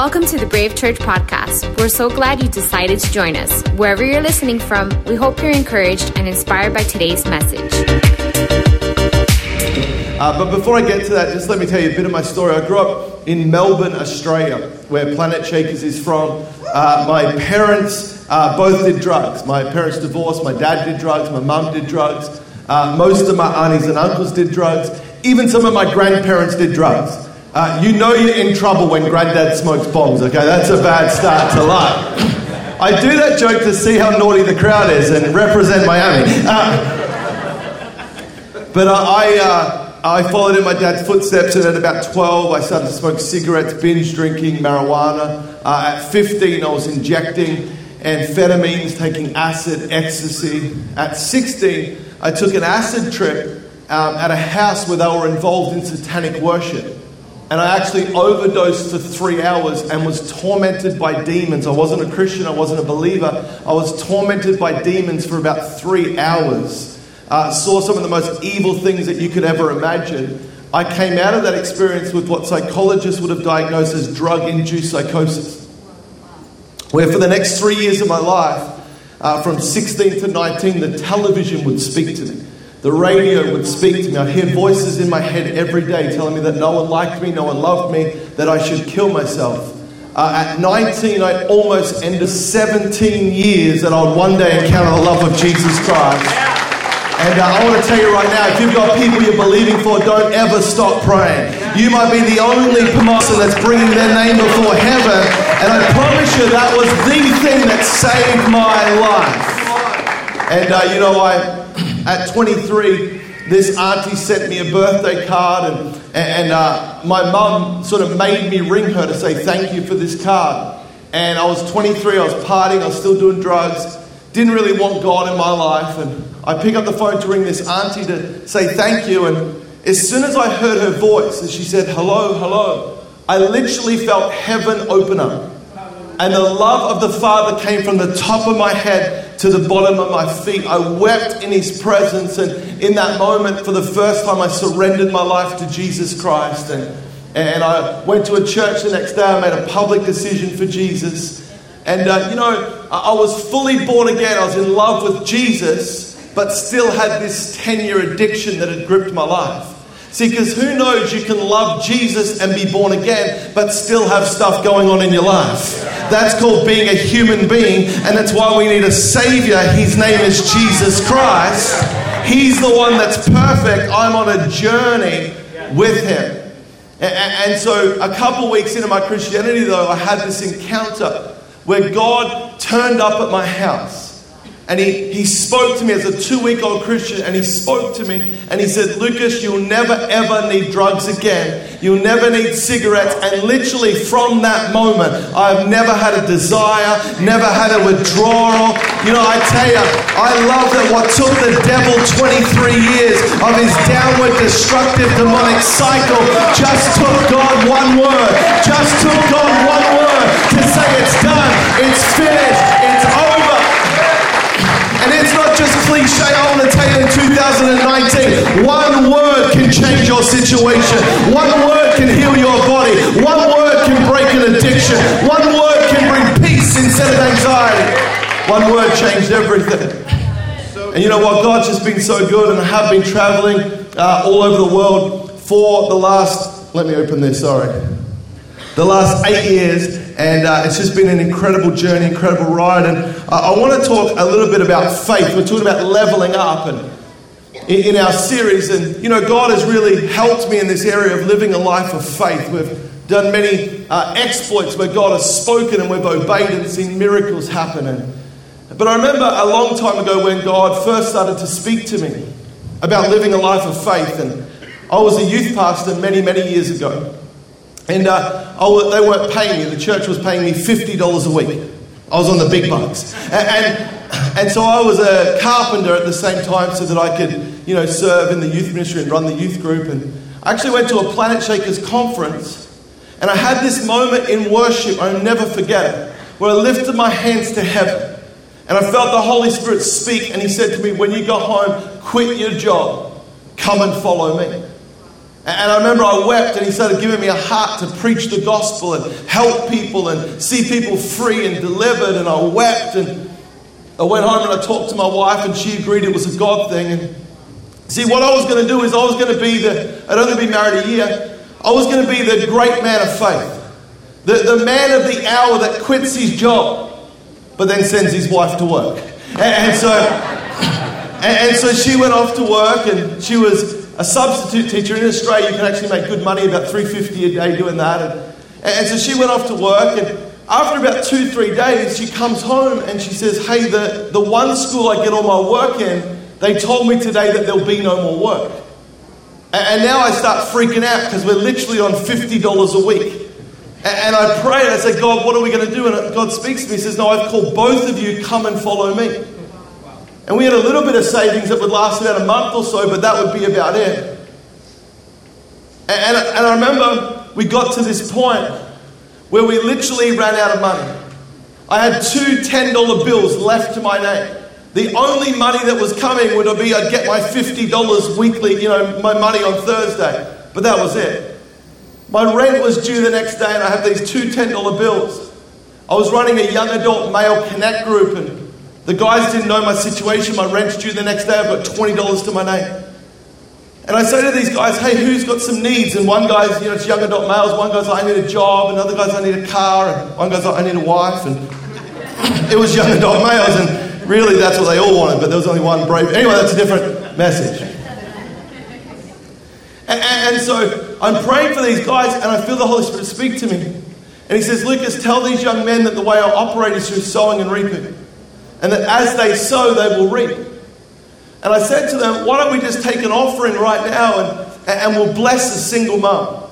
Welcome to the Brave Church podcast. We're so glad you decided to join us. Wherever you're listening from, we hope you're encouraged and inspired by today's message. Uh, but before I get to that, just let me tell you a bit of my story. I grew up in Melbourne, Australia, where Planet Shakers is from. Uh, my parents uh, both did drugs. My parents divorced, my dad did drugs, my mum did drugs. Uh, most of my aunties and uncles did drugs. Even some of my grandparents did drugs. Uh, you know you're in trouble when granddad smokes bongs, okay? That's a bad start to life. I do that joke to see how naughty the crowd is and represent Miami. Uh, but I, uh, I followed in my dad's footsteps, and at about 12, I started to smoke cigarettes, binge drinking, marijuana. Uh, at 15, I was injecting amphetamines, taking acid, ecstasy. At 16, I took an acid trip um, at a house where they were involved in satanic worship. And I actually overdosed for three hours and was tormented by demons. I wasn't a Christian, I wasn't a believer. I was tormented by demons for about three hours. Uh, saw some of the most evil things that you could ever imagine. I came out of that experience with what psychologists would have diagnosed as drug induced psychosis. Where for the next three years of my life, uh, from 16 to 19, the television would speak to me. The radio would speak to me. I'd hear voices in my head every day telling me that no one liked me, no one loved me, that I should kill myself. Uh, at 19, I almost ended 17 years that I would one day encounter the love of Jesus Christ. And uh, I want to tell you right now, if you've got people you're believing for, don't ever stop praying. You might be the only person that's bringing their name before heaven. And I promise you, that was the thing that saved my life. And uh, you know, I at 23, this auntie sent me a birthday card, and, and uh, my mum sort of made me ring her to say thank you for this card. And I was 23, I was partying, I was still doing drugs, didn't really want God in my life. And I pick up the phone to ring this auntie to say thank you. And as soon as I heard her voice, as she said, hello, hello, I literally felt heaven open up. And the love of the Father came from the top of my head to the bottom of my feet. I wept in His presence. And in that moment, for the first time, I surrendered my life to Jesus Christ. And, and I went to a church the next day. I made a public decision for Jesus. And, uh, you know, I was fully born again. I was in love with Jesus, but still had this 10 year addiction that had gripped my life. See, because who knows you can love Jesus and be born again, but still have stuff going on in your life. That's called being a human being, and that's why we need a Savior. His name is Jesus Christ. He's the one that's perfect. I'm on a journey with Him. And so, a couple weeks into my Christianity, though, I had this encounter where God turned up at my house. And he, he spoke to me as a two week old Christian, and he spoke to me and he said, Lucas, you'll never ever need drugs again. You'll never need cigarettes. And literally from that moment, I've never had a desire, never had a withdrawal. You know, I tell you, I love that what took the devil 23 years of his downward destructive demonic cycle just took God one word, just took God one word to say it's done, it's finished, 2019, one word can change your situation. One word can heal your body. One word can break an addiction. One word can bring peace instead of anxiety. One word changed everything. And you know what? God's just been so good, and I have been traveling uh, all over the world for the last. Let me open this. Sorry the last eight years, and uh, it's just been an incredible journey, incredible ride. And uh, I want to talk a little bit about faith. We're talking about leveling up and in, our series, and you know, God has really helped me in this area of living a life of faith. We've done many uh, exploits where God has spoken and we've obeyed and seen miracles happen. And, but I remember a long time ago when God first started to speak to me about living a life of faith, and I was a youth pastor many, many years ago. And uh, was, they weren't paying me. The church was paying me $50 a week. I was on the big bucks. And, and, and, so I was a carpenter at the same time so that I could, you know, serve in the youth ministry and run the youth group. And I actually went to a Planet Shakers conference and I had this moment in worship, I'll never forget it, where I lifted my hands to heaven. And I felt the Holy Spirit speak, and He said to me, When you go home, quit your job, come and follow me. And I remember I wept, and he started giving me a heart to preach the gospel and help people and see people free and delivered. And I wept, and I went home and I talked to my wife, and she agreed it was a God thing. And see, what I was going to do is I was going to be the, I'd only been married a year, I was going to be the great man of faith, the, the man of the hour that quits his job, but then sends his wife to work. And, and so, and, and so she went off to work, and she was a substitute teacher in Australia, you can actually make good money, about 350 a day doing that. And, and so she went off to work, and after about two, three days, she comes home and she says, Hey, the, the one school I get all my work in, they told me today that there'll be no more work. And, and now I start freaking out because we're literally on $50 a week. And, and I pray and I say, God, what are we going to do? And God speaks to me. He says, No, I've called both of you, come and follow me. And we had a little bit of savings that would last about a month or so, but that would be about it. And, and, and I remember we got to this point where we literally ran out of money. I had two $10 bills left to my name. The only money that was coming would be I'd get my $50 weekly, you know, my money on Thursday. But that was it. My rent was due the next day, and I have these two $10 bills. I was running a young adult male connect group, and the guys didn't know my situation. My rent's due the next day. I've got $20 to my name. And I say to these guys, hey, who's got some needs? And one guy's, you know, it's young adult males. One guy's like, I need a job. Another guy's, I need a car. And one guy's like, I need a wife. And it was young adult males. And really, that's what they all wanted. But there was only one brave. Anyway, that's a different message. And, and, and so I'm praying for these guys, and I feel the Holy Spirit speak to me. And he says, Lucas, tell these young men that the way I operate is through sowing and reaping and that as they sow, they will reap. And I said to them, Why don't we just take an offering right now and, and we'll bless a single mum?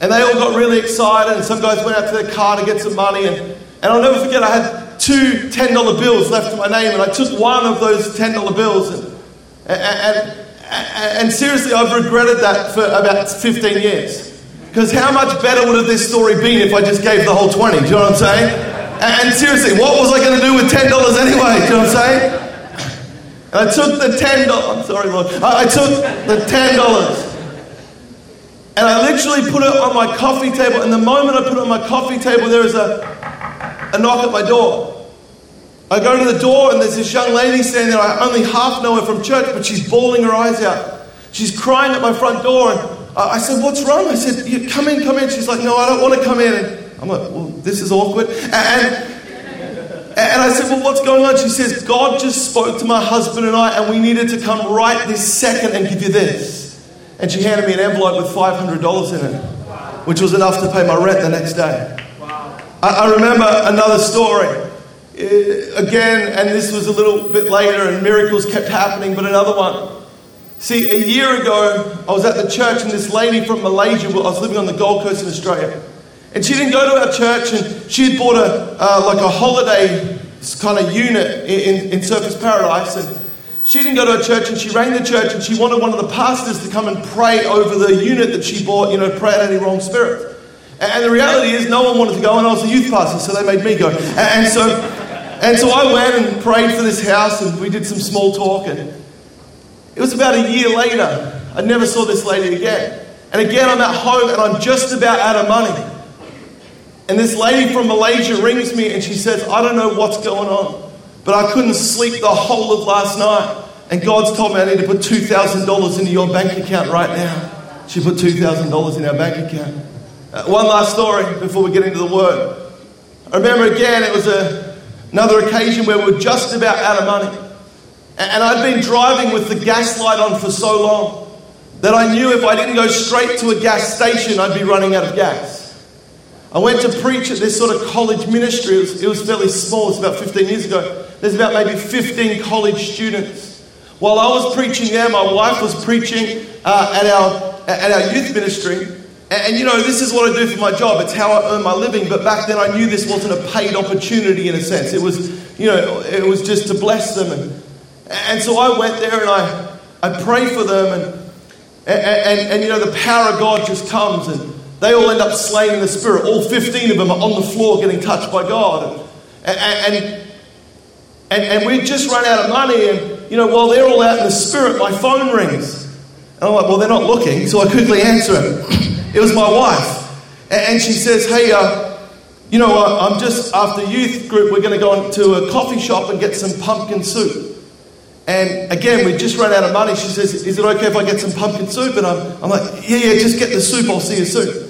And they all got really excited, and some guys went out to their car to get some money. And, and I'll never forget, I had two $10 bills left to my name, and I took one of those $10 bills. And, and, and, and seriously, I've regretted that for about 15 years. Because how much better would have this story been if I just gave the whole 20? Do you know what I'm saying? And seriously, what was I going to do with $10 anyway? Do you know what I'm saying? And I took the $10. I'm sorry, Lord. I, I took the $10. And I literally put it on my coffee table. And the moment I put it on my coffee table, there is a, a knock at my door. I go to the door, and there's this young lady standing there. I only half know her from church, but she's bawling her eyes out. She's crying at my front door. And I said, What's wrong? I said, Come in, come in. She's like, No, I don't want to come in. And I'm like, well, this is awkward. And, and I said, well, what's going on? She says, God just spoke to my husband and I, and we needed to come right this second and give you this. And she handed me an envelope with $500 in it, which was enough to pay my rent the next day. I, I remember another story. Uh, again, and this was a little bit later, and miracles kept happening, but another one. See, a year ago, I was at the church, and this lady from Malaysia, I was living on the Gold Coast in Australia. And she didn't go to our church, and she had bought a uh, like a holiday kind of unit in, in Surfers Paradise. And she didn't go to our church, and she rang the church, and she wanted one of the pastors to come and pray over the unit that she bought, you know, pray out any wrong spirits. And the reality is, no one wanted to go, and I was a youth pastor, so they made me go. And so, and so I went and prayed for this house, and we did some small talk. And it was about a year later. I never saw this lady again. And again, I'm at home, and I'm just about out of money. And this lady from Malaysia rings me and she says, I don't know what's going on, but I couldn't sleep the whole of last night. And God's told me I need to put $2,000 into your bank account right now. She put $2,000 in our bank account. Uh, one last story before we get into the word. I remember again, it was a, another occasion where we were just about out of money. And, and I'd been driving with the gas light on for so long that I knew if I didn't go straight to a gas station, I'd be running out of gas. I went to preach at this sort of college ministry. It was, it was fairly small, it's about 15 years ago. There's about maybe 15 college students. While I was preaching there, my wife was preaching uh, at, our, at our youth ministry. And, and, you know, this is what I do for my job. It's how I earn my living. But back then, I knew this wasn't a paid opportunity in a sense. It was, you know, it was just to bless them. And, and so I went there and I, I prayed for them. And, and, and, and, you know, the power of God just comes. And they all end up slain in the Spirit. All 15 of them are on the floor getting touched by God. And, and, and, and we just run out of money. And, you know, while they're all out in the Spirit, my phone rings. And I'm like, well, they're not looking. So I quickly answer it. it was my wife. And she says, hey, uh, you know, uh, I'm just after youth group, we're going to go to a coffee shop and get some pumpkin soup. And again, we just ran out of money. She says, Is it okay if I get some pumpkin soup? And I'm, I'm like, Yeah, yeah, just get the soup. I'll see you soon.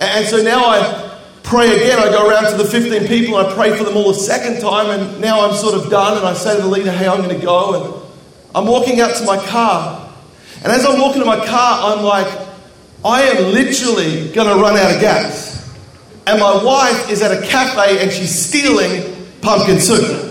And, so now I pray again. I go around to the 15 people I pray for them all a second time. And now I'm sort of done. And I say to the leader, Hey, I'm going to go. And I'm walking out to my car. And as I'm walking to my car, I'm like, I am literally going to run out of gas. And my wife is at a cafe and she's stealing pumpkin soup.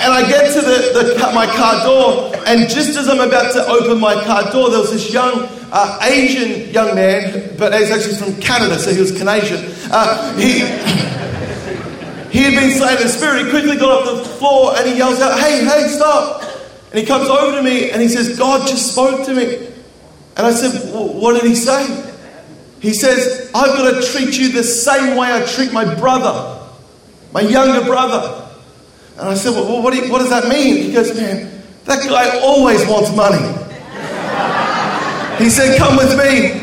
And I get to the, the, my car door, and just as I'm about to open my car door, there was this young uh, Asian young man, but he's actually from Canada, so he was Canadian. Uh, he, he had been slain in the spirit. He quickly got off the floor and he yells out, Hey, hey, stop. And he comes over to me and he says, God just spoke to me. And I said, What did he say? He says, I've got to treat you the same way I treat my brother, my younger brother. And I said, Well, what, do you, what does that mean? He goes, Man, that guy always wants money. He said, Come with me.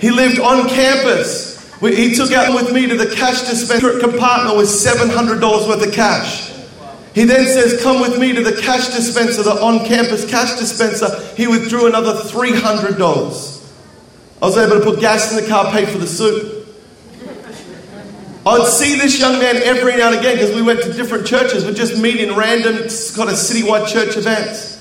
He lived on campus. He took out with me to the cash dispenser compartment with $700 worth of cash. He then says, Come with me to the cash dispenser, the on campus cash dispenser. He withdrew another $300. I was able to put gas in the car, pay for the soup. I'd see this young man every now and again because we went to different churches. We'd just meet in random kind of citywide church events.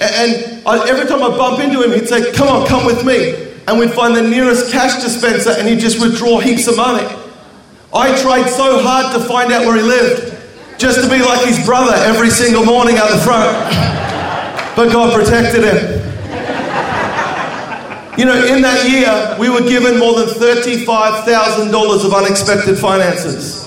And I, every time I bump into him, he'd say, Come on, come with me. And we'd find the nearest cash dispenser and he'd just withdraw heaps of money. I tried so hard to find out where he lived, just to be like his brother every single morning out the front. But God protected him. You know, in that year, we were given more than $35,000 of unexpected finances.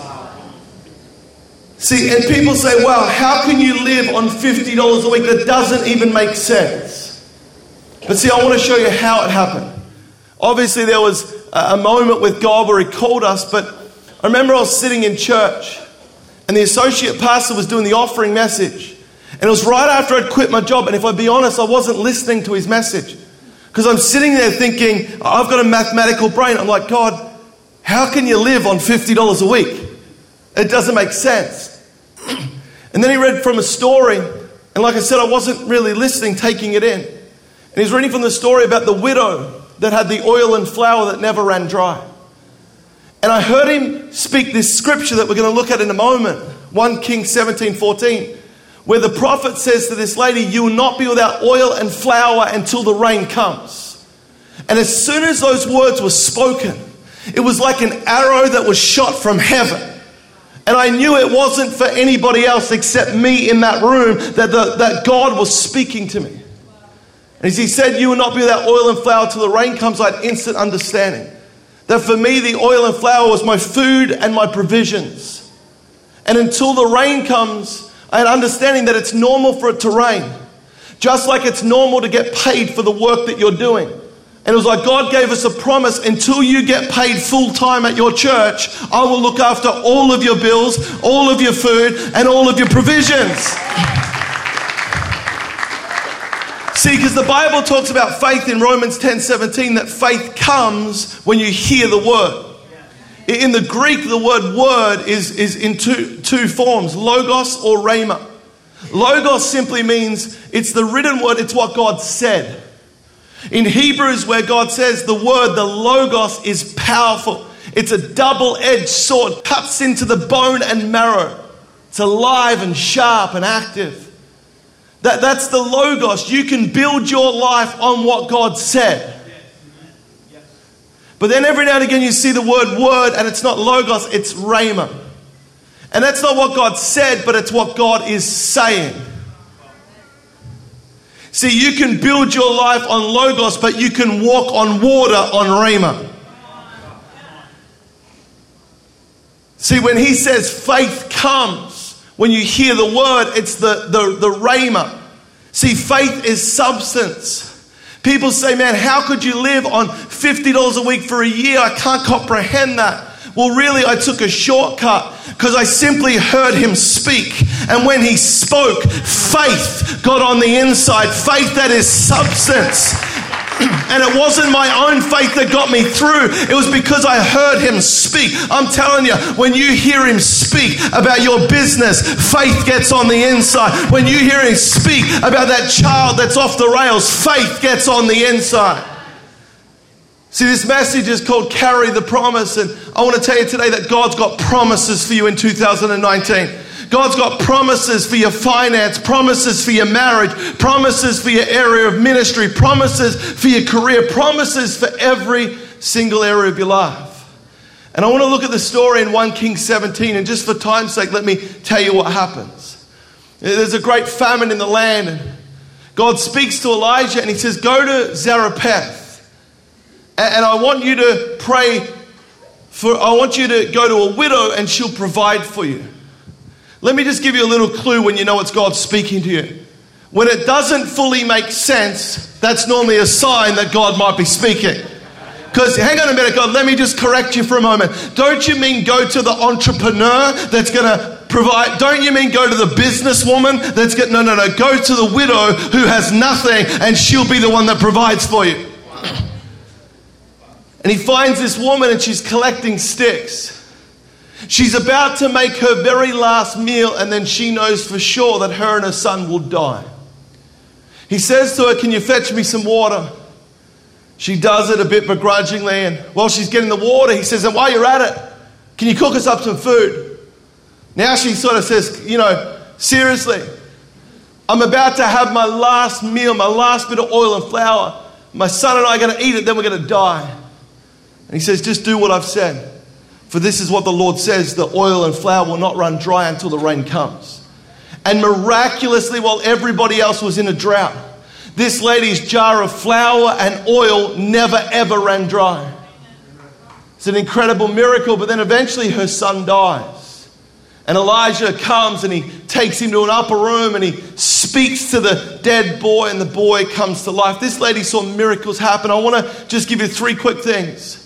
See, and people say, wow, how can you live on $50 a week? That doesn't even make sense. But see, I want to show you how it happened. Obviously, there was a moment with God where He called us, but I remember I was sitting in church and the associate pastor was doing the offering message. And it was right after I'd quit my job. And if I'd be honest, I wasn't listening to his message. Because I'm sitting there thinking, I've got a mathematical brain. I'm like, God, how can you live on $50 a week? It doesn't make sense. and then he read from a story, and like I said, I wasn't really listening, taking it in. And he's reading from the story about the widow that had the oil and flour that never ran dry. And I heard him speak this scripture that we're going to look at in a moment 1 Kings 17 14 where the prophet says to this lady, You will not be without oil and flour until the rain comes. And as soon as those words were spoken, it was like an arrow that was shot from heaven. And I knew it wasn't for anybody else except me in that room that, the, that God was speaking to me. And as he said, You will not be without oil and flour till the rain comes, I had instant understanding. That for me, the oil and flour was my food and my provisions. And until the rain comes, and understanding that it's normal for it to rain, just like it's normal to get paid for the work that you're doing. And it was like God gave us a promise until you get paid full time at your church, I will look after all of your bills, all of your food, and all of your provisions. See, because the Bible talks about faith in Romans 10 17, that faith comes when you hear the word. In the Greek, the word word is, is in two, two forms logos or rhema. Logos simply means it's the written word, it's what God said. In Hebrews, where God says the word, the logos, is powerful. It's a double edged sword, cuts into the bone and marrow. It's alive and sharp and active. That, that's the logos. You can build your life on what God said. But then every now and again you see the word word and it's not logos, it's rhema. And that's not what God said, but it's what God is saying. See, you can build your life on logos, but you can walk on water on rhema. See, when he says faith comes, when you hear the word, it's the, the, the rhema. See, faith is substance. People say, man, how could you live on $50 a week for a year? I can't comprehend that. Well, really, I took a shortcut because I simply heard him speak. And when he spoke, faith got on the inside. Faith that is substance. And it wasn't my own faith that got me through. It was because I heard him speak. I'm telling you, when you hear him speak about your business, faith gets on the inside. When you hear him speak about that child that's off the rails, faith gets on the inside. See, this message is called Carry the Promise. And I want to tell you today that God's got promises for you in 2019. God's got promises for your finance, promises for your marriage, promises for your area of ministry, promises for your career, promises for every single area of your life. And I want to look at the story in 1 Kings 17, and just for time's sake, let me tell you what happens. There's a great famine in the land, and God speaks to Elijah and he says, Go to Zarephath, and I want you to pray for, I want you to go to a widow and she'll provide for you. Let me just give you a little clue when you know it's God speaking to you. When it doesn't fully make sense, that's normally a sign that God might be speaking. Because, hang on a minute, God, let me just correct you for a moment. Don't you mean go to the entrepreneur that's going to provide? Don't you mean go to the businesswoman that's going no, no, no. Go to the widow who has nothing and she'll be the one that provides for you. And he finds this woman and she's collecting sticks. She's about to make her very last meal, and then she knows for sure that her and her son will die. He says to her, Can you fetch me some water? She does it a bit begrudgingly, and while she's getting the water, he says, And while you're at it, can you cook us up some food? Now she sort of says, You know, seriously, I'm about to have my last meal, my last bit of oil and flour. My son and I are going to eat it, then we're going to die. And he says, Just do what I've said. For this is what the Lord says the oil and flour will not run dry until the rain comes. And miraculously, while everybody else was in a drought, this lady's jar of flour and oil never ever ran dry. It's an incredible miracle, but then eventually her son dies. And Elijah comes and he takes him to an upper room and he speaks to the dead boy, and the boy comes to life. This lady saw miracles happen. I want to just give you three quick things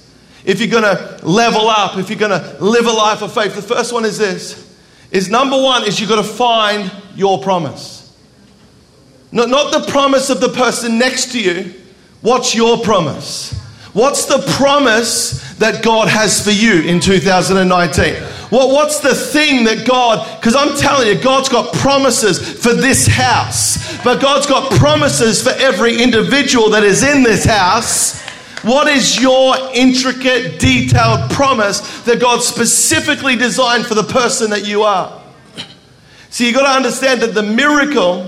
if you're going to level up, if you're going to live a life of faith, the first one is this is number one is you've got to find your promise. Not, not the promise of the person next to you. What's your promise? What's the promise that God has for you in 2019? What, what's the thing that God, because I'm telling you, God's got promises for this house, but God's got promises for every individual that is in this house. What is your intricate, detailed promise that God specifically designed for the person that you are? See, you've got to understand that the miracle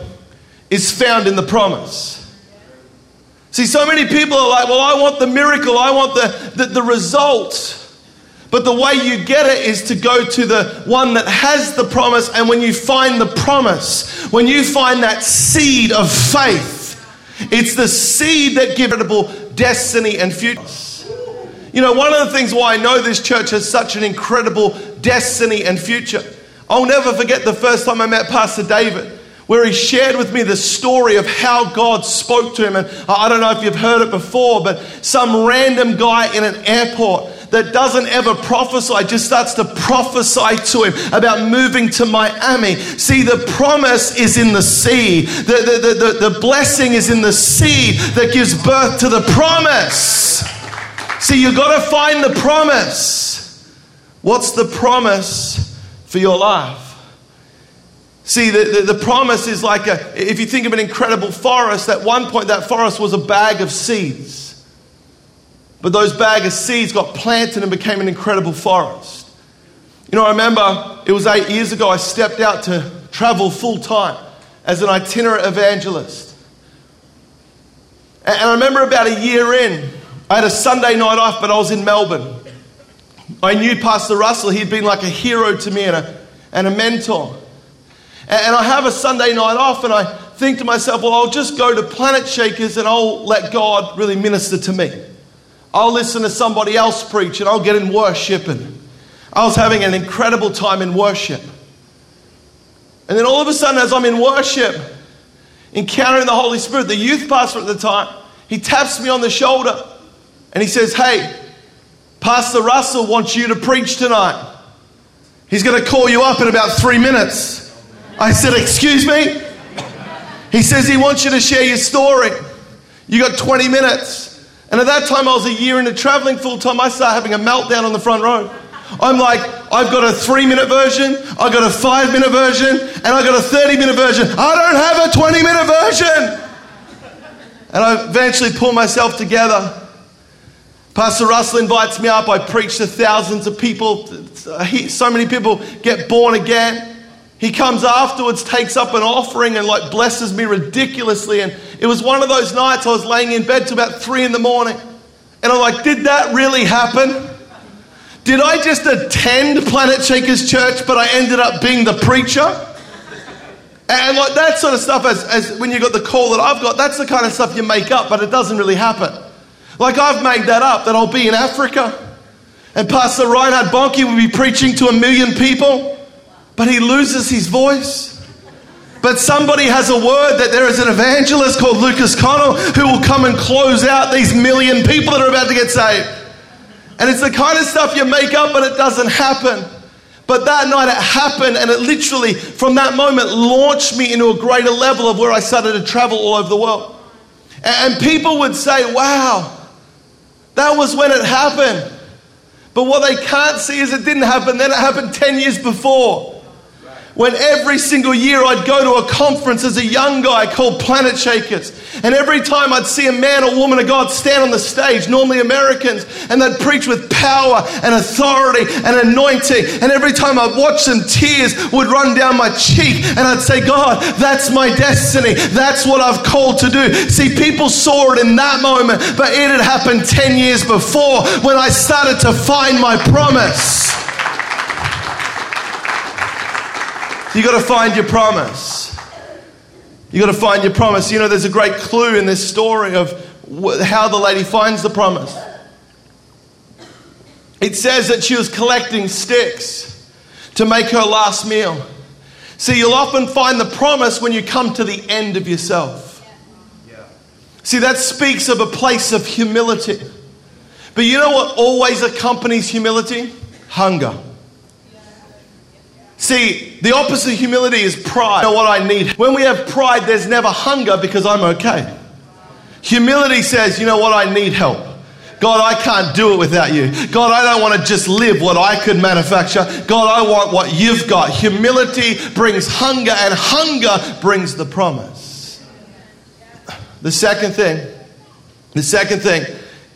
is found in the promise. See, so many people are like, well, I want the miracle, I want the, the, the result. But the way you get it is to go to the one that has the promise. And when you find the promise, when you find that seed of faith, it's the seed that gives destiny and future. You know, one of the things why I know this church has such an incredible destiny and future. I'll never forget the first time I met Pastor David, where he shared with me the story of how God spoke to him. And I don't know if you've heard it before, but some random guy in an airport that doesn't ever prophesy just starts to prophesy to him about moving to Miami. See, the promise is in the seed, the, the, the, the, blessing is in the seed that gives birth to the promise. See, you've got to find the promise. What's the promise for your life? See, the, the, the, promise is like a, if you think of an incredible forest, at one point that forest was a bag of seeds. But those bag of seeds got planted and became an incredible forest. You know, I remember it was eight years ago, I stepped out to travel full time as an itinerant evangelist. And I remember about a year in, I had a Sunday night off, but I was in Melbourne. I knew Pastor Russell, he'd been like a hero to me and a, and a mentor. And I have a Sunday night off, and I think to myself, well, I'll just go to Planet Shakers and I'll let God really minister to me. I'll listen to somebody else preach and I'll get in worship. And I was having an incredible time in worship. And then all of a sudden, as I'm in worship, encountering the Holy Spirit, the youth pastor at the time, he taps me on the shoulder and he says, Hey, Pastor Russell wants you to preach tonight. He's going to call you up in about three minutes. I said, Excuse me? He says he wants you to share your story. You got 20 minutes. And at that time, I was a year into traveling full time. I started having a meltdown on the front row. I'm like, I've got a three minute version, I've got a five minute version, and I've got a 30 minute version. I don't have a 20 minute version. And I eventually pull myself together. Pastor Russell invites me up. I preach to thousands of people. So many people get born again. He comes afterwards, takes up an offering, and like blesses me ridiculously. And it was one of those nights I was laying in bed till about three in the morning. And I'm like, did that really happen? Did I just attend Planet Shakers Church, but I ended up being the preacher? And like that sort of stuff, as, as when you've got the call that I've got, that's the kind of stuff you make up, but it doesn't really happen. Like I've made that up, that I'll be in Africa. And Pastor Reinhard Bonnke will be preaching to a million people, but he loses his voice. But somebody has a word that there is an evangelist called Lucas Connell who will come and close out these million people that are about to get saved. And it's the kind of stuff you make up, but it doesn't happen. But that night it happened, and it literally, from that moment, launched me into a greater level of where I started to travel all over the world. And people would say, Wow, that was when it happened. But what they can't see is it didn't happen, then it happened 10 years before when every single year I'd go to a conference as a young guy called Planet Shakers. And every time I'd see a man or woman of God stand on the stage, normally Americans, and they'd preach with power and authority and anointing. And every time I'd watch them, tears would run down my cheek. And I'd say, God, that's my destiny. That's what I've called to do. See, people saw it in that moment, but it had happened 10 years before when I started to find my promise. You got to find your promise. You got to find your promise. You know, there's a great clue in this story of how the lady finds the promise. It says that she was collecting sticks to make her last meal. See, you'll often find the promise when you come to the end of yourself. See, that speaks of a place of humility. But you know what always accompanies humility? Hunger. See, the opposite of humility is pride. You know what I need? When we have pride, there's never hunger because I'm okay. Humility says, you know what, I need help. God, I can't do it without you. God, I don't want to just live what I could manufacture. God, I want what you've got. Humility brings hunger, and hunger brings the promise. The second thing, the second thing,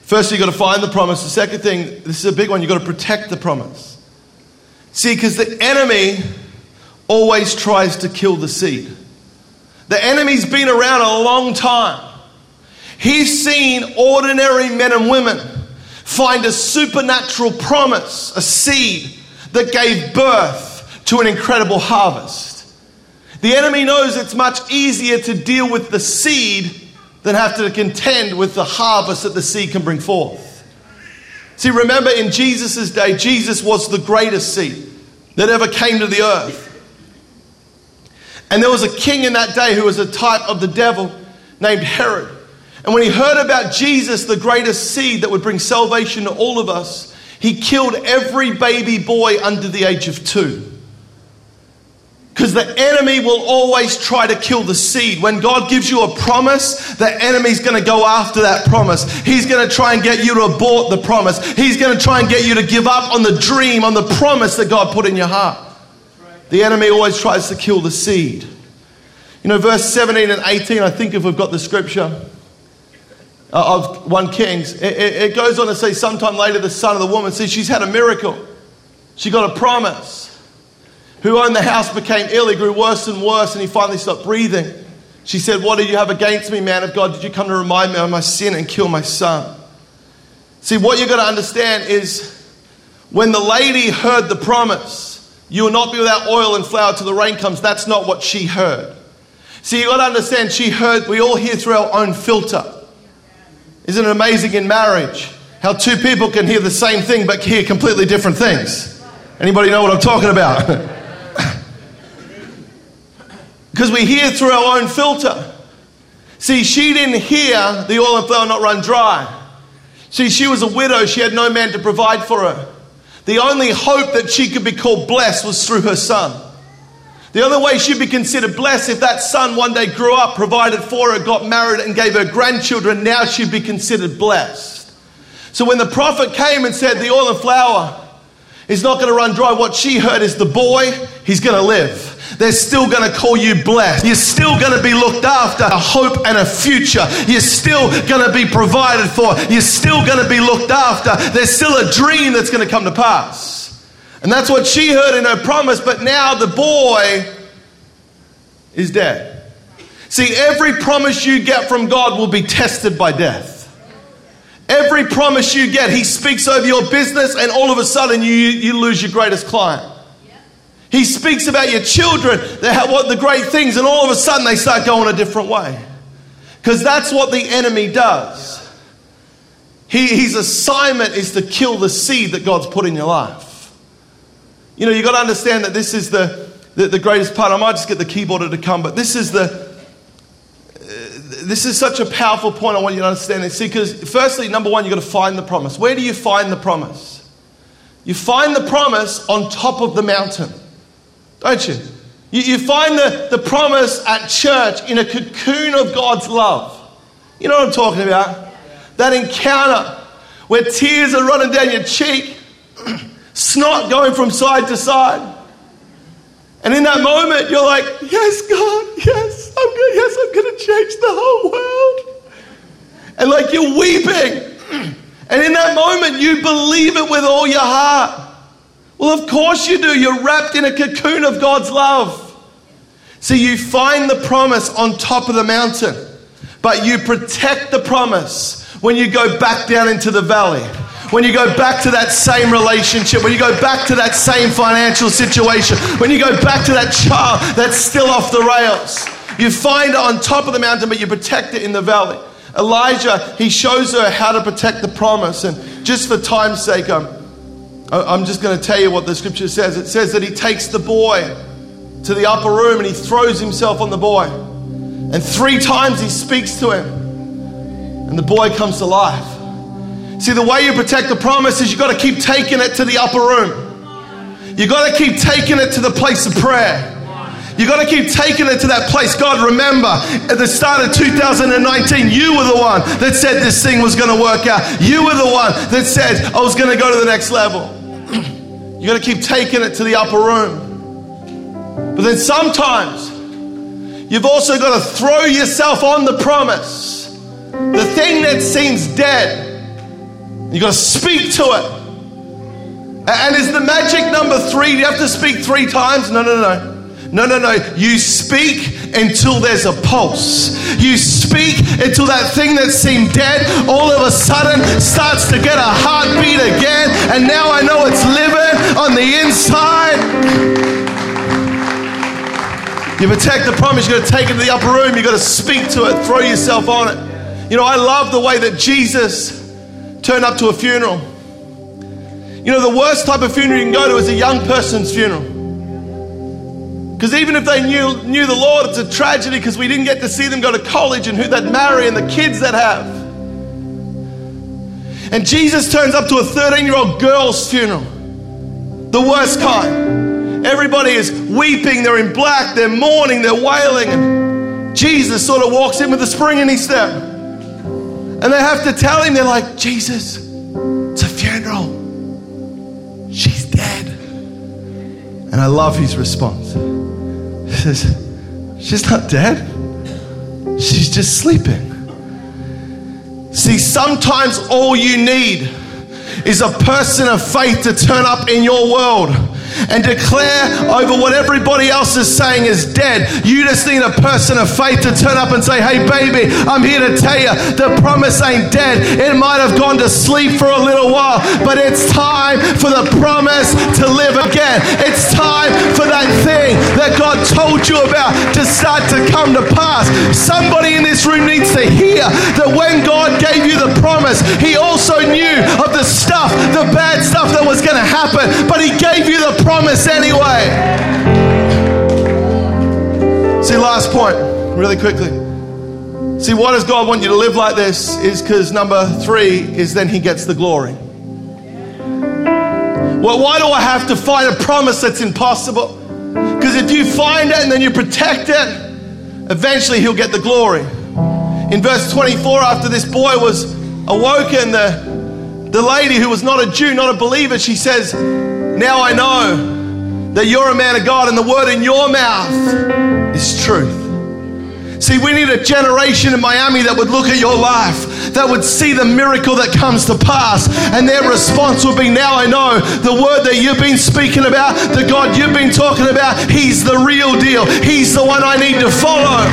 first you've got to find the promise. The second thing, this is a big one, you've got to protect the promise. See, because the enemy always tries to kill the seed. The enemy's been around a long time. He's seen ordinary men and women find a supernatural promise, a seed that gave birth to an incredible harvest. The enemy knows it's much easier to deal with the seed than have to contend with the harvest that the seed can bring forth. See, remember in Jesus' day, Jesus was the greatest seed that ever came to the earth. And there was a king in that day who was a type of the devil named Herod. And when he heard about Jesus, the greatest seed that would bring salvation to all of us, he killed every baby boy under the age of two. Because the enemy will always try to kill the seed. When God gives you a promise, the enemy's going to go after that promise. He's going to try and get you to abort the promise. He's going to try and get you to give up on the dream, on the promise that God put in your heart. The enemy always tries to kill the seed. You know, verse 17 and 18, I think if we've got the scripture uh, of 1 Kings, it, it goes on to say, sometime later, the son of the woman says she's had a miracle. She got a promise who owned the house became ill. He grew worse and worse, and he finally stopped breathing. She said, What do you have against me, man of God? Did you come to remind me of my sin and kill my son? See, what you've got to understand is when the lady heard the promise, you will not be without oil and flour till the rain comes, that's not what she heard. See, you've got to understand, she heard, we all hear through our own filter. Isn't it amazing in marriage how two people can hear the same thing but hear completely different things? Anybody know what I'm talking about? Because we hear through our own filter. See, she didn't hear the oil and flour not run dry. See, she was a widow, she had no man to provide for her. The only hope that she could be called blessed was through her son. The other way she'd be considered blessed if that son one day grew up, provided for her, got married, and gave her grandchildren. Now she'd be considered blessed. So when the prophet came and said, The oil and flour is not going to run dry, what she heard is the boy, he's going to live. They're still going to call you blessed. You're still going to be looked after, a hope and a future. You're still going to be provided for. You're still going to be looked after. There's still a dream that's going to come to pass. And that's what she heard in her promise, but now the boy is dead. See, every promise you get from God will be tested by death. Every promise you get, He speaks over your business, and all of a sudden you, you lose your greatest client. He speaks about your children, what the great things, and all of a sudden they start going a different way. Because that's what the enemy does. He, his assignment is to kill the seed that God's put in your life. You know, you've got to understand that this is the, the, the greatest part. I might just get the keyboarder to come, but this is the, this is such a powerful point I want you to understand this. See, because firstly, number one, you've got to find the promise. Where do you find the promise? You find the promise on top of the mountain, don't you? You, you find the, the promise at church in a cocoon of God's love. You know what I'm talking about? That encounter where tears are running down your cheek snot going from side to side. And in that moment, you're like, yes, God, yes, I'm good, yes, I'm going to change the whole world. And like you're weeping. And in that moment, you believe it with all your heart. Well, of course you do. You're wrapped in a cocoon of God's love. So you find the promise on top of the mountain, but you protect the promise when you go back down into the valley when you go back to that same relationship, when you go back to that same financial situation, when you go back to that child that's still off the rails. You find it on top of the mountain, but you protect it in the valley. Elijah, he shows her how to protect the promise. And just for time's sake, I'm, I'm just going to tell you what the scripture says. It says that he takes the boy to the upper room and he throws himself on the boy. And three times he speaks to him. And the boy comes to life. See, the way you protect the promise is you've got to keep taking it to the upper room. You've got to keep taking it to the place of prayer. You've got to keep taking it to that place. God, remember, at the start of 2019, you were the one that said this thing was going to work out. You were the one that said I was going to go to the next level. You got to keep taking it to the upper room. But then sometimes you've also got to throw yourself on the promise. The thing that seems dead you got to speak to it. And is the magic number three? Do you have to speak three times? No, no, no. No, no, no. You speak until there's a pulse. You speak until that thing that seemed dead all of a sudden starts to get a heartbeat again. And now I know it's living on the inside. You protect the promise. You've got to take it to the upper room. You've got to speak to it, throw yourself on it. You know, I love the way that Jesus turned up to a funeral. You know, the worst type of funeral you can go to is a young person's funeral. Because even if they knew, knew the Lord, it's a tragedy because we didn't get to see them go to college and who they'd marry and the kids they'd have. And Jesus turns up to a 13 year old girl's funeral, the worst kind. Everybody is weeping, they're in black, they're mourning, they're wailing. And Jesus sort of walks in with a spring in his step. And they have to tell him, they're like, Jesus, it's a funeral. She's dead. And I love his response. Says, She's not dead. She's just sleeping. See, sometimes all you need is a person of faith to turn up in your world and declare over what everybody else is saying is dead. You just need a person of faith to turn up and say, Hey, baby, I'm here to tell you the promise ain't dead. It might have gone to sleep for a little while, but it's time for the promise to live again. It's time for that thing that God told you about to start to come to pass. Somebody in this room needs to hear that when God gave you the promise, He also knew of the stuff, the bad stuff that was going to happen, but He gave you the promise anyway. See, last point, really quickly. See, why does God want you to live like this? Is because number three is then He gets the glory. Well, why do I have to find a promise that's impossible? Because if you find it and then you protect it, eventually he'll get the glory. In verse 24, after this boy was awoken, the, the lady who was not a Jew, not a believer, she says, Now I know that you're a man of God and the word in your mouth is truth. See, we need a generation in Miami that would look at your life, that would see the miracle that comes to pass, and their response would be Now I know the word that you've been speaking about, the God you've been talking about, He's the real deal. He's the one I need to follow.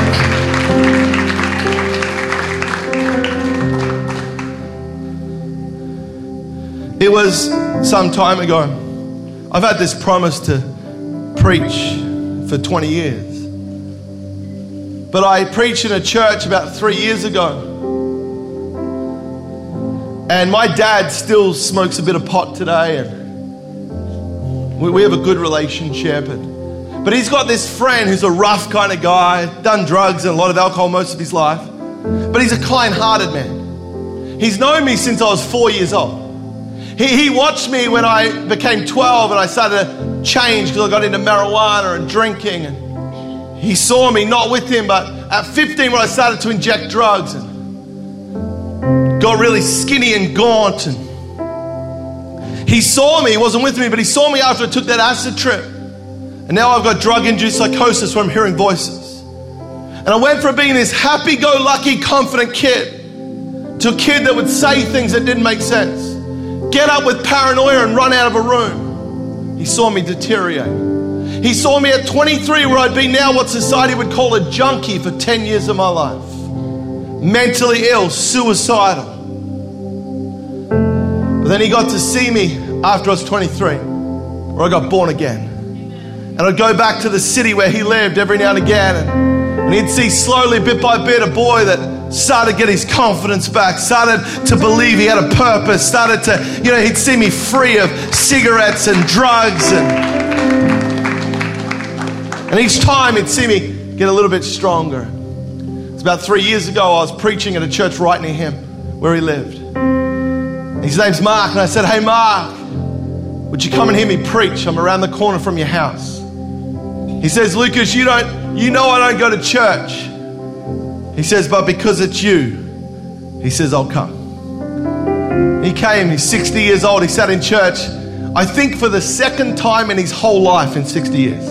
It was some time ago. I've had this promise to preach for 20 years. But I preached in a church about three years ago. And my dad still smokes a bit of pot today, and we, we have a good relationship. And, but he's got this friend who's a rough kind of guy, done drugs and a lot of alcohol most of his life. But he's a kind hearted man. He's known me since I was four years old. He, he watched me when I became 12 and I started to change because I got into marijuana and drinking. And he saw me, not with him, but at 15 when I started to inject drugs and got really skinny and gaunt. And he saw me, he wasn't with me, but he saw me after I took that acid trip. And now I've got drug induced psychosis where I'm hearing voices. And I went from being this happy go lucky, confident kid to a kid that would say things that didn't make sense, get up with paranoia and run out of a room. He saw me deteriorate. He saw me at 23, where I'd been now what society would call a junkie for 10 years of my life. Mentally ill, suicidal. But then he got to see me after I was 23, where I got born again. And I'd go back to the city where he lived every now and again. And, and he'd see slowly, bit by bit, a boy that started to get his confidence back, started to believe he had a purpose, started to, you know, he'd see me free of cigarettes and drugs and and each time he'd see me get a little bit stronger. It's about three years ago, I was preaching at a church right near him where he lived. His name's Mark, and I said, Hey, Mark, would you come and hear me preach? I'm around the corner from your house. He says, Lucas, you don't, you know I don't go to church. He says, but because it's you, he says, I'll come. He came, he's 60 years old, he sat in church, I think for the second time in his whole life in 60 years.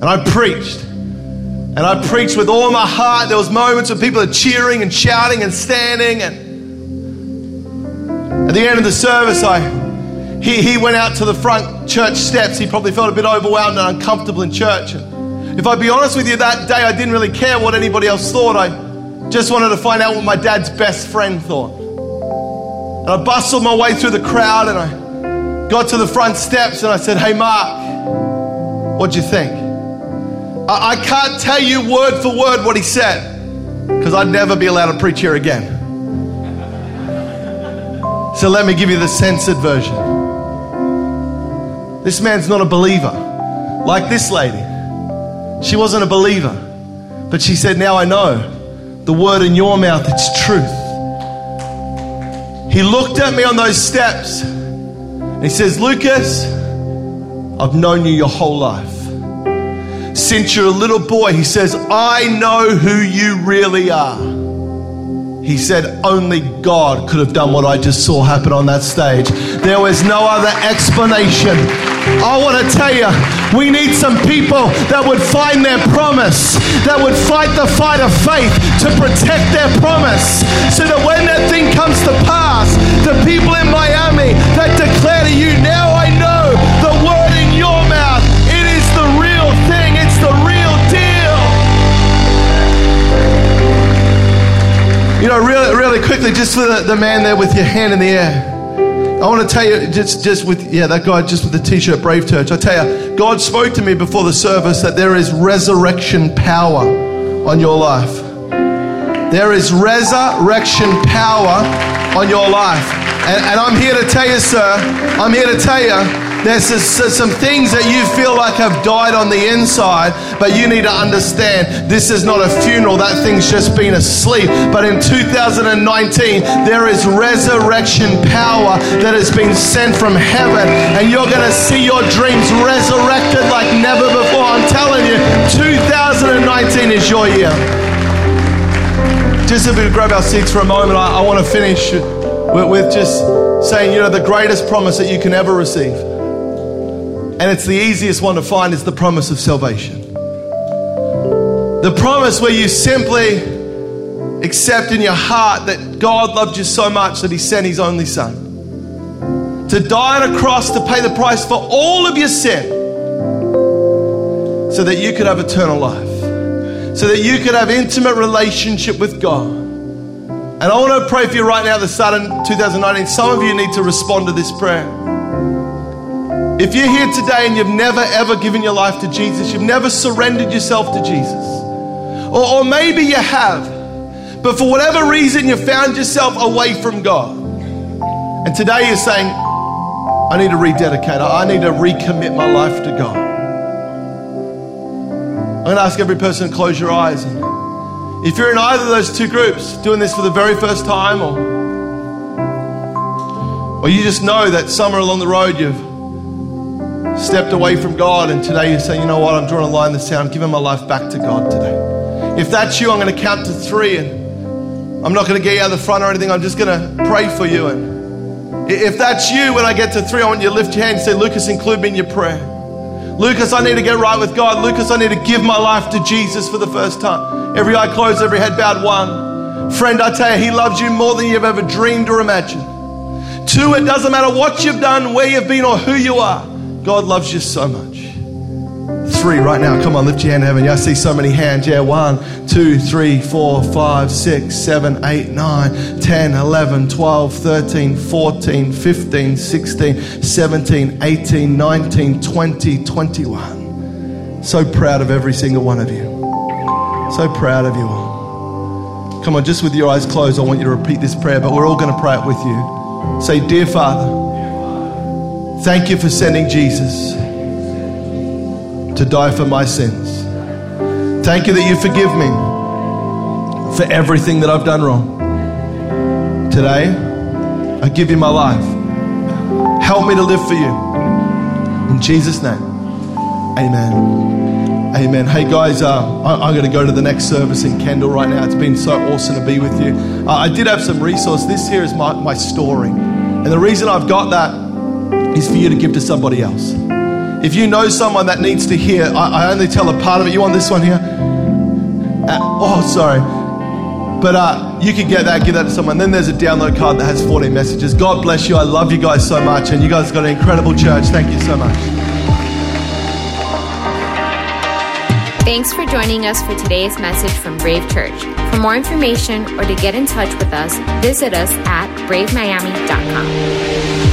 And I preached. And I preached with all my heart. There was moments when people are cheering and shouting and standing. And at the end of the service, I he, he went out to the front church steps. He probably felt a bit overwhelmed and uncomfortable in church. And if I'd be honest with you, that day I didn't really care what anybody else thought. I just wanted to find out what my dad's best friend thought. And I bustled my way through the crowd and I got to the front steps and I said, Hey, Mark, what'd you think? I, I can't tell you word for word what he said because I'd never be allowed to preach here again. So let me give you the censored version. This man's not a believer, like this lady. She wasn't a believer, but she said, Now I know the word in your mouth, it's truth. He looked at me on those steps and he says, Lucas, I've known you your whole life. Since you're a little boy, he says, I know who you really are. He said, Only God could have done what I just saw happen on that stage. There was no other explanation. I want to tell you, we need some people that would find their promise, that would fight the fight of faith to protect their promise, so that when that thing comes to pass, the people in Miami that declare to you, Now I know the word in your mouth it is the real thing, it's the real deal. You know, really, really quickly, just for the, the man there with your hand in the air. I want to tell you, just, just with, yeah, that guy just with the t shirt, Brave Church. I tell you, God spoke to me before the service that there is resurrection power on your life. There is resurrection power on your life. And, and I'm here to tell you, sir, I'm here to tell you There's some things that you feel like have died on the inside, but you need to understand this is not a funeral. That thing's just been asleep. But in 2019, there is resurrection power that has been sent from heaven, and you're going to see your dreams resurrected like never before. I'm telling you, 2019 is your year. Just if we grab our seats for a moment, I, I want to finish with, with just saying, you know, the greatest promise that you can ever receive and it's the easiest one to find is the promise of salvation. The promise where you simply accept in your heart that God loved you so much that He sent His only Son to die on a cross to pay the price for all of your sin so that you could have eternal life, so that you could have intimate relationship with God. And I want to pray for you right now, the start of 2019. Some of you need to respond to this prayer. If you're here today and you've never ever given your life to Jesus, you've never surrendered yourself to Jesus, or, or maybe you have, but for whatever reason you found yourself away from God, and today you're saying, I need to rededicate, I need to recommit my life to God. I'm going to ask every person to close your eyes. If you're in either of those two groups, doing this for the very first time, or, or you just know that somewhere along the road you've stepped away from God, and today you're saying, you know what, I'm drawing a line in the sand, giving my life back to God today. If that's you, I'm going to count to three, and I'm not going to get you out the front or anything. I'm just going to pray for you. And if that's you, when I get to three, I want you to lift your hand and say, Lucas, include me in your prayer. Lucas, I need to get right with God. Lucas, I need to give my life to Jesus for the first time. Every eye closed, every head bowed. One. Friend, I tell you, He loves you more than you've ever dreamed or imagined. Two, it doesn't matter what you've done, where you've been, or who you are. God loves you so much. Three right now. Come on, lift your hand in heaven. Yeah, I see so many hands. Yeah, one, two, three, four, five, six, seven, eight, nine, 10, 11, 12, 13, 14, 15, 16, 17, 18, 19, 20, 21. So proud of every single one of you. So proud of you all. Come on, just with your eyes closed, I want you to repeat this prayer, but we're all going to pray it with you. Say, Dear Father, Thank you for sending Jesus to die for my sins. Thank you that you forgive me for everything that I've done wrong. Today, I give you my life. Help me to live for you. In Jesus' name, amen. Amen. Hey guys, uh, I, am going to go to the next service in Kendall right now. It's been so awesome to be with you. Uh, I did have some resource. This here is my, my story. And the reason I've got that is for you to give to somebody else. If you know someone that needs to hear, I, I only tell a part of it. You want this one here? Uh, oh, sorry. But uh, you can get that, give that to someone. Then there's a download card that has 14 messages. God bless you. I love you guys so much. And you guys got an incredible church. Thank you so much. Thanks for joining us for today's message from Brave Church. For more information or to get in touch with us, visit us at bravemiami.com.